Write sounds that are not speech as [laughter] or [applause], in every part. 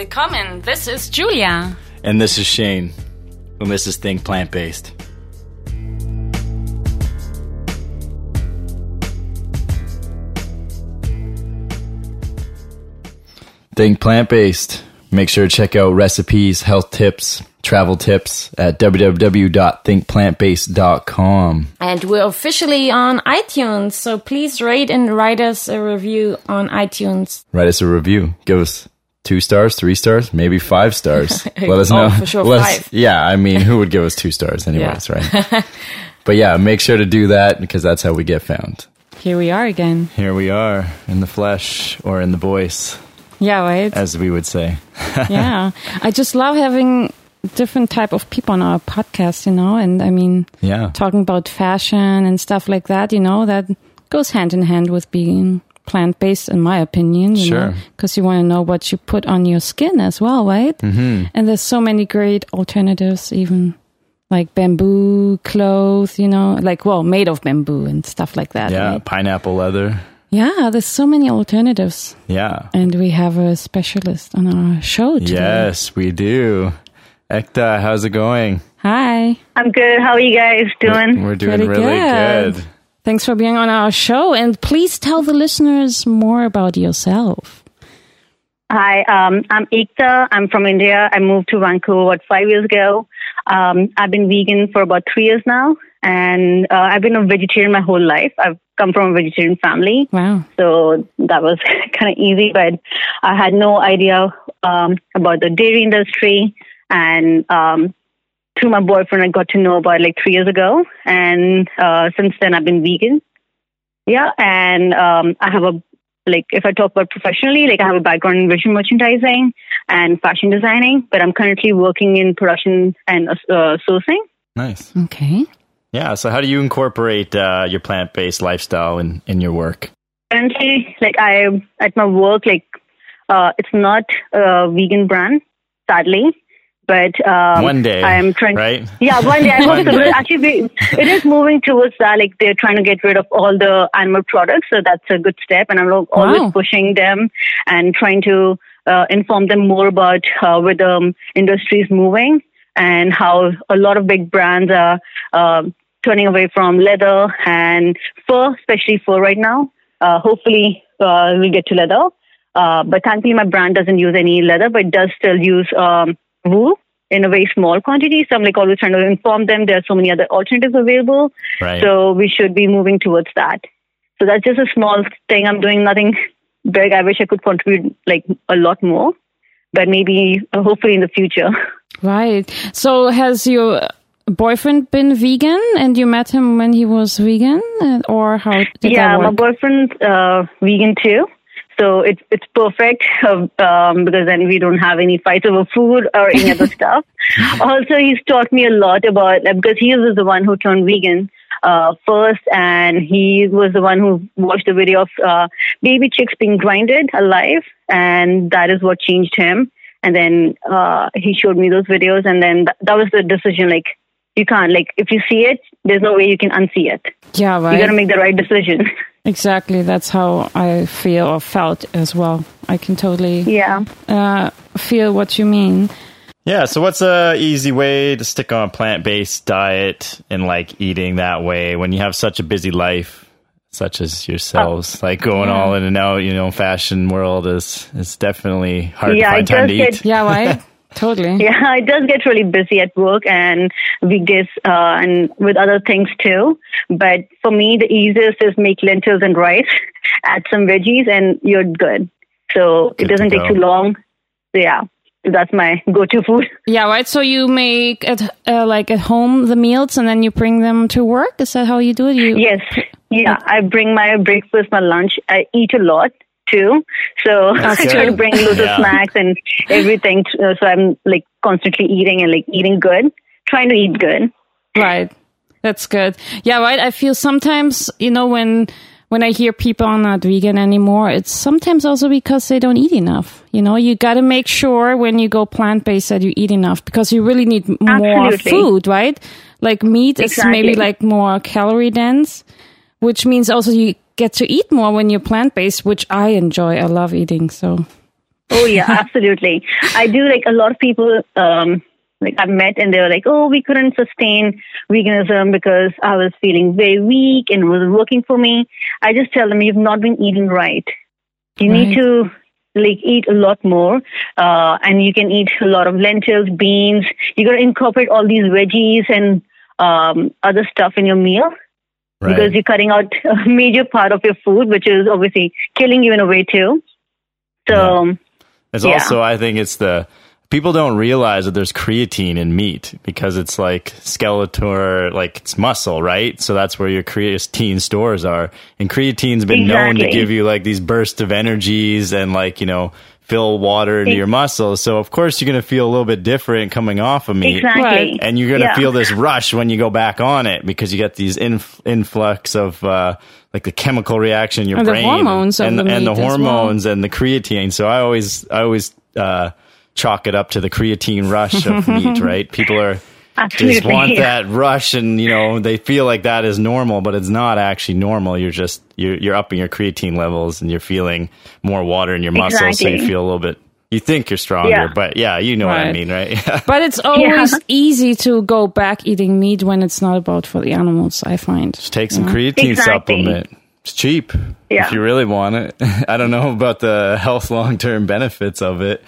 Willkommen, this is Julia. And this is Shane. And this is Think Plant Based. Think Plant Based. Make sure to check out recipes, health tips, travel tips at www.thinkplantbased.com. And we're officially on iTunes, so please rate and write us a review on iTunes. Write us a review. Give us two stars, three stars, maybe five stars. [laughs] Let us Oh, know. for sure, [laughs] Let us- five. Yeah, I mean, who would give us two [laughs] stars anyways, Yeah. right? But yeah, make sure to do that because that's how we get found. Here we are again. Here we are in the flesh or in the voice, Yeah, right? as we would say. yeah. I just love having different type of people on our podcast, you know, and I mean, Yeah. talking about fashion and stuff like that, you know, that goes hand in hand with being plant based, in my opinion. You Sure. Because you want to know what you put on your skin as well, right? Mm-hmm. And there's so many great alternatives, even like bamboo clothes, you know, like, well, made of bamboo and stuff like that. Yeah, right? pineapple leather. Yeah, there's so many alternatives. Yeah. And we have a specialist on our show today. Yes, we do. Ekta, how's it going? Hi. I'm good. How are you guys doing? We're doing Pretty really good. good. Thanks for being on our show. And please tell the listeners more about yourself. Hi, um, I'm Ekta. I'm from India. I moved to Vancouver about five years ago. Um, I've been vegan for about three years now, and uh, I've been a vegetarian my whole life. I've come from a vegetarian family, Wow. so that was [laughs] kind of easy. But I had no idea um, about the dairy industry, and um, through my boyfriend, I got to know about like three years ago, and uh, since then I've been vegan. Yeah, and um, I have a like if I talk about professionally, like I have a background in visual merchandising and fashion designing, but I'm currently working in production and uh, sourcing. Nice. Okay. Yeah, so how do you incorporate uh, your plant based lifestyle in, in your work? Currently, like I at my work, like uh, it's not a vegan brand, sadly, but um, One day, I am trying. right? Yeah, one day [laughs] I One hope so. day. Actually, we- it is moving towards that. Like they're trying to get rid of all the animal products, so that's a good step. And I'm always Wow. pushing them and trying to uh, inform them more about uh, where the um, industry is moving and how a lot of big brands are um turning away from leather and fur, especially fur right now. Uh, hopefully, uh, we'll get to leather. Uh, but thankfully, my brand doesn't use any leather, but it does still use um, wool in a very small quantity. So I'm like always trying to inform them there are so many other alternatives available. Right. So we should be moving towards that. So that's just a small thing. I'm doing nothing big. I wish I could contribute like a lot more, but maybe uh, hopefully in the future. [laughs] Right. So has your boyfriend been vegan and you met him when he was vegan or how did yeah, that my work? boyfriend's uh, vegan too. So it's it's perfect [laughs] um, because then we don't have any fights over food or any other [laughs] stuff. Also, he's taught me a lot about uh, because he was the one who turned vegan uh, first, and he was the one who watched the video of uh, baby chicks being grinded alive, and that is what changed him. And then uh, he showed me those videos, and then th- that was the decision. Like you can't like if you see it, there's no way you can unsee it. yeah, right. You got to make the right decision. [laughs] exactly. That's how I feel or felt as well. I can totally yeah. uh, feel what you mean. Yeah, so what's a easy way to stick on a plant based diet and like eating that way when you have such a busy life, such as yourselves? like going all in and out, you know, fashion world is is definitely hard Yeah, to find time does to get- eat. Yeah, right. [laughs] totally. Yeah, [laughs] it does get really busy at work and weekdays uh, and with other things too. But for me, the easiest is make lentils and rice, [laughs] add some veggies, and you're good. So Good it doesn't to take too long. So yeah, that's my [laughs] go-to food. Yeah, right. So you make at uh, like at home the meals and then you bring them to work. Is that how you do it? You Yes, yeah. I bring my breakfast, my lunch. I eat a lot too, so [laughs] I That's try to bring loads Yeah. of snacks and everything. t- uh, So I'm like constantly eating and like eating good, trying to eat good. Right. That's good. Yeah, right. I feel sometimes, you know, when when I hear people are not vegan anymore, it's sometimes also because they don't eat enough. You know, you got to make sure when you go plant based that you eat enough because you really need more Absolutely. food, right? Like meat is maybe like more calorie dense, which means also you get to eat more when you're plant based, which I enjoy. I love eating. So Oh yeah, [laughs] absolutely. I do like a lot of people um like I've met and they were like, Oh, we couldn't sustain veganism because I was feeling very weak and it wasn't working for me. I just tell them you've not been eating right. You need to like eat a lot more. Uh and you can eat a lot of lentils, beans. You gotta incorporate all these veggies and um other stuff in your meal because you're cutting out [laughs] a major part of your food, which is obviously killing you in a way too. So It's Yeah. also, I think it's the people don't realize that there's creatine in meat because it's like skeletal, like it's muscle, right? So that's where your creatine stores are. And creatine's been known to give you like these bursts of energies and like, you know, fill water into Ex- your muscles. So of course you're going to feel a little bit different coming off of meat. exactly. Right. And you're going to Yeah. feel this rush when you go back on it because you get these inf- influx of, uh, like the chemical reaction in your And the brain hormones of and, the and the meat as well. hormones and the creatine. So I always, I always, uh, chalk it up to the creatine rush of [laughs] meat, right? People are just want yeah. that rush and, you know, they feel like that is normal, but it's not actually normal. You're just, you're, you're upping your creatine levels and you're feeling more water in your muscles. So you feel a little bit, you think you're stronger, Yeah. but yeah, you know what I mean, right? [laughs] But it's always easy to go back eating meat when it's not about for the animals. I find. Just take some creatine Exactly. supplement. It's cheap Yeah. if you really want it. [laughs] I don't know about the health [laughs] long term benefits of it,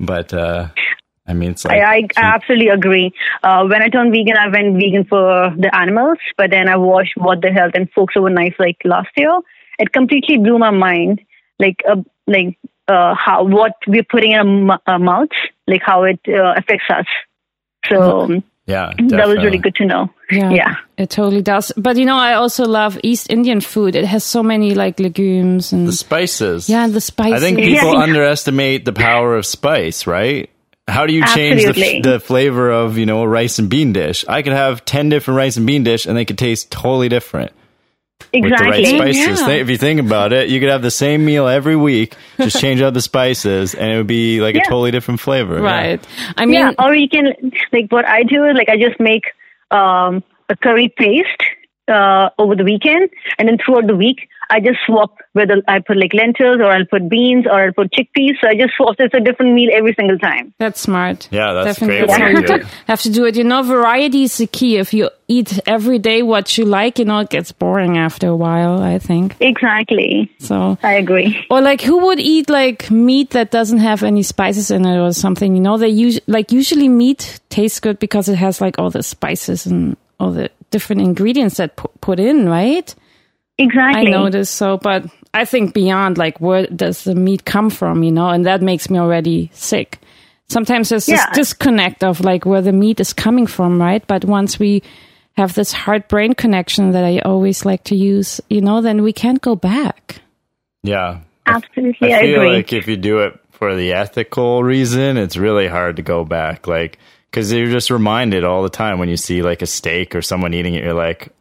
but uh, I mean, it's like I, I absolutely agree. Uh, when I turned vegan, I went vegan for the animals, but then I watched What the Health and Forks Over Knives like last year. It completely blew my mind, like uh, like uh, how what we're putting in our, mu- our mouths, like how it uh, affects us. So um, yeah, that was really good to know. Yeah, [laughs] Yeah. it totally does. But you know, I also love East Indian food. It has so many like legumes and The spices. yeah, the spices. I think people [laughs] Yeah. underestimate the power of spice, right? How do you change the, the flavor of, you know, a rice and bean dish? I could have 10 different rice and bean dish and they could taste totally different with the right Exactly. spices. Yeah. If you think about it, you could have the same meal every week, just change out the spices and it would be like a totally different flavor. Yeah. right. I mean, yeah, or you can like what I do is like I just make um, a curry paste uh, over the weekend, and then throughout the week I just swap whether I put like lentils or I'll put beans or I'll put chickpeas. So I just swap. It's a different meal every single time. That's smart. Yeah, that's Definitely [laughs] great that's way how to you do do- it. have to do it. You know, variety is the key. If you eat every day what you like, you know, it gets boring after a while, I think. Exactly. So, I agree. or like who would eat like meat that doesn't have any spices in it or something? You know, they use like usually meat tastes good because it has like all the spices and all the different ingredients that pu- put in, right? Exactly. I know this so, but I think beyond like where does the meat come from, you know, and that makes me already sick. Sometimes there's this Yeah. disconnect of like where the meat is coming from, right? But once we have this heart brain connection that I always like to use, you know, then we can't go back. Yeah. Absolutely, I I, feel agree. like if you do it for the ethical reason, it's really hard to go back. Like, because you're just reminded all the time when you see like a steak or someone eating it, you're like,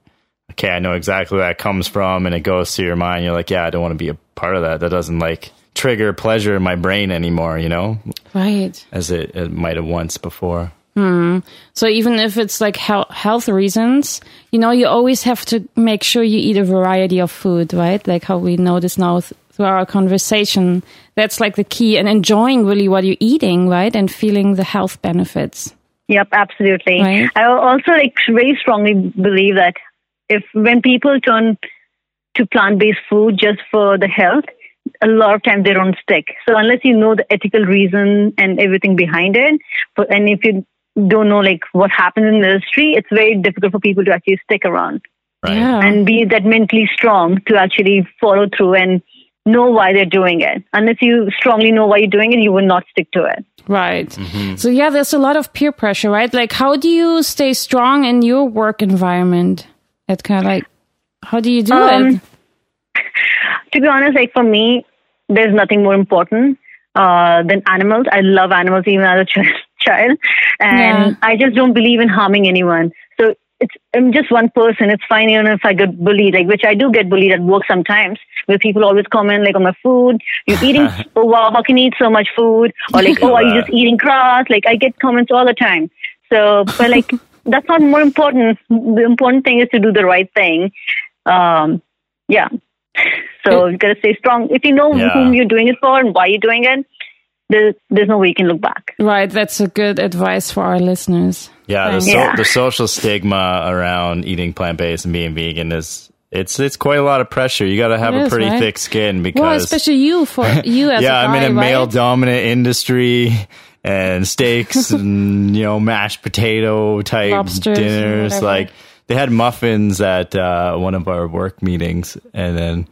okay, I know exactly where that comes from, and it goes to your mind. You're like, yeah, I don't want to be a part of that. That doesn't like trigger pleasure in my brain anymore, you know, Right. as it, it might have once before. Hmm. So even if it's like health, health reasons, you know, you always have to make sure you eat a variety of food, right? Like how we notice now th- through our conversation. That's like the key and enjoying really what you're eating, right? And feeling the health benefits. Yep, absolutely. Right. I also like very strongly believe that if when people turn to plant-based food just for the health, a lot of times they don't stick. So unless you know the ethical reason and everything behind it, but and if you don't know like what happens in the industry, it's very difficult for people to actually stick around Right. Yeah. and be that mentally strong to actually follow through and know why they're doing it. Unless you strongly know why you're doing it, you will not stick to it. Right. Mm-hmm. So yeah, there's a lot of peer pressure, right? Like how do you stay strong in your work environment? It kind of like, how do you do Um, it? to be honest, like for me, there's nothing more important uh, than animals. I love animals even as a ch- [laughs] child, and Yeah. I just don't believe in harming anyone. So it's I'm just one person. It's fine even if I get bullied, like which I do get bullied at work sometimes, where people always comment like on my food. You're eating, [laughs] oh wow, how can you eat so much food? Or like, oh, are you just eating grass? Like I get comments all the time. So, but like [laughs] that's not more important. The important thing is to do the right thing. Um, yeah. So you gotta stay strong. If you know Yeah. whom you're doing it for and why you're doing it, there, there's no way you can look back. Right. That's a good advice for our listeners. Yeah, the, so, Yeah. the social stigma around eating plant based and being vegan is it's it's quite a lot of pressure. You got to have It a is, pretty right? thick skin because Well, especially you for [laughs] you as a yeah, I'm in a right? male dominant industry and steaks [laughs] and you know mashed potato type Lobsters dinners. Like they had muffins at uh, one of our work meetings, and then.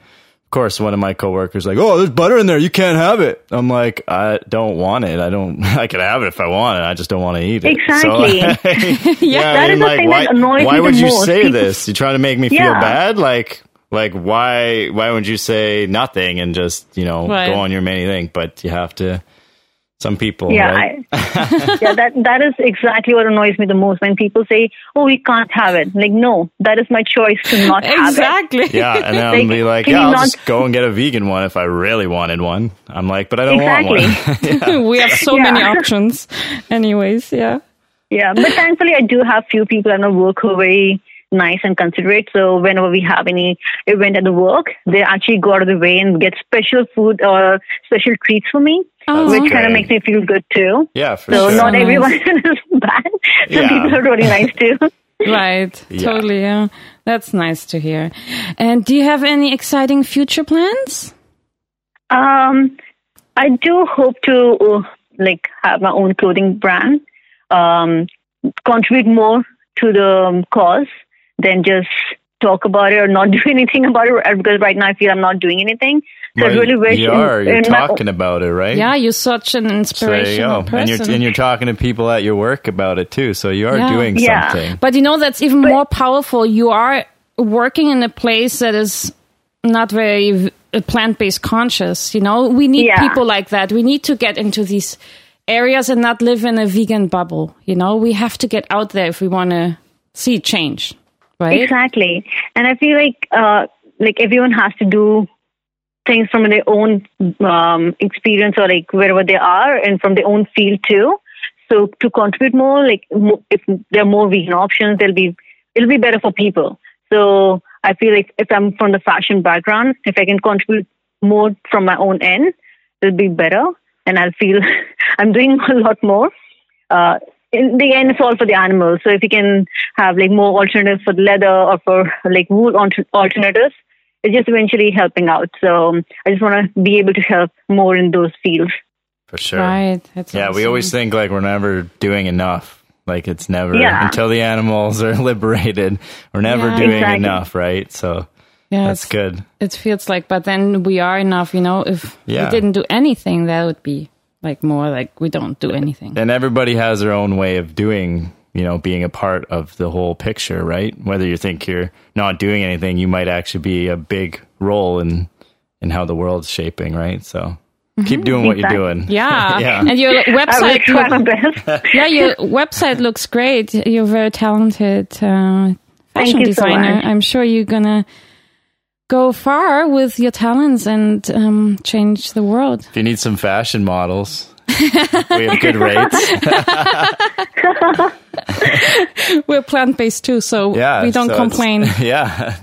Of course, one of my coworkers like, "Oh, there's butter in there. You can't have it." I'm like, "I don't want it. I don't. [laughs] I can have it if I want it. I just don't want to eat it." Exactly. So, [laughs] yeah, that I is mean, the like, thing why, that annoys why me the would you most. say [laughs] this? You're trying to make me feel bad? Like, like why? Why would you say nothing and just you know Right. go on your many thing? But you have to. Some people, Yeah, right? I, [laughs] yeah, that that is exactly what annoys me the most when people say, "Oh, we can't have it." Like, no, that is my choice to not have it. Exactly. yeah, and then [laughs] I'll Like, be like, yeah, I'll not- just go and get a vegan one if I really wanted one. I'm like, but I don't Exactly. want one. [laughs] we have so Yeah. many options. Anyways, yeah. Yeah, but thankfully, I do have few people at my work who are very nice and considerate. So whenever we have any event at the work, they actually go out of the way and get special food or special treats for me, Oh. which kind of makes me feel good too. yeah, for sure. So sure. not nice. everyone [laughs] is bad. Some Yeah. people are really nice too. Right. Yeah. Totally. Yeah. That's nice to hear. And do you have any exciting future plans? Um, I do hope to uh, like have my own clothing brand, um, contribute more to the um, cause than just talk about it or not [laughs] do anything about it. uh, Because right now I feel I'm not doing anything. So I really wish you in- are. You're in my- talking about it, right? Yeah, you're such an So you inspirational go. person. And you're, and you're talking to people at your work about it too. So you are Yeah. doing Yeah. something. But you know, that's even more powerful. You are working in a place that is not very plant based conscious. You know, we need Yeah. people like that. We need to get into these areas and not live in a vegan bubble. You know, we have to get out there if we want to see change, right? Exactly. And I feel like uh, like everyone has to do things from their own um, experience or like wherever they are and from their own field too. So to contribute more, like if there are more vegan options, there'll be it'll be better for people. So I feel like if I'm from the fashion background, if I can contribute more from my own end, it'll be better, and I'll feel [laughs] I'm doing [laughs] a lot more. Uh, in the end, it's all for the animals. So if you can have like more alternatives for leather or for like wool alternatives, it's just eventually helping out. So um, I just want to be able to help more in those fields. For sure. Right. That's Yeah, we always think like we're never doing enough. Like it's never Yeah. until the animals are [laughs] liberated. We're never Yeah. doing Exactly. enough, right? So yeah, that's good. It feels like, but then we are enough. You know, if Yeah. we didn't do anything, that would be like more like we don't do anything. And everybody has their own way of doing, you know, being a part of the whole picture, right? Whether you think you're not doing anything, you might actually be a big role in in how the world's shaping, right? So keep doing what Exactly. you're doing. Yeah. [laughs] Yeah. And your I will website, try my look- best. [laughs] yeah, your website looks great. You're a very talented uh, fashion you so designer. much. I'm sure you're gonna go far with your talents and um, change the world. If you need some fashion models, we have good rates. [laughs] We're plant based too, so Yeah, we don't so complain. [laughs] Yeah.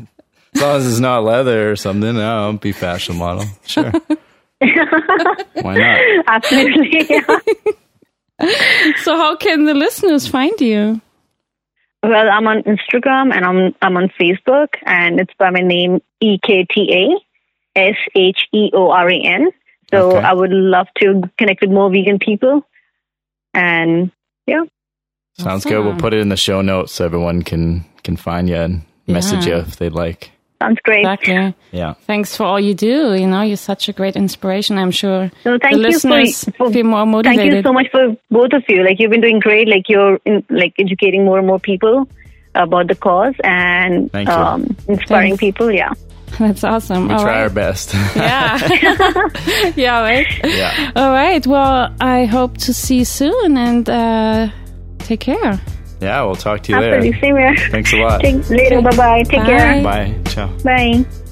As long as it's not leather or something, no, I'll be fashion model. Sure. [laughs] Why not? Absolutely. So, how can the listeners find you? Well, I'm on Instagram and I'm I'm on Facebook, and it's by my name E K T A S H E O R A N. So Okay. I would love to connect with more vegan people, and yeah, Sounds good. We'll put it in the show notes so everyone can can find you and message Yeah. you if they'd like. Sounds great. Exactly. Yeah. Thanks for all you do. You know, you're such a great inspiration. I'm sure So thank the you listeners for, for feel more motivated. thank you so much for both of you. Like you've been doing great. Like you're in, like educating more and more people about the cause and um, inspiring Thanks. people. Yeah. That's awesome. We All try right. our best. [laughs] Yeah. [laughs] yeah, right. yeah. All right. Well, I hope to see you soon and uh, take care. Yeah, we'll talk to you Absolutely. later. Same here. Thanks a lot. [laughs] Take, later. Bye bye. Take Bye. care. Bye. Ciao. Bye.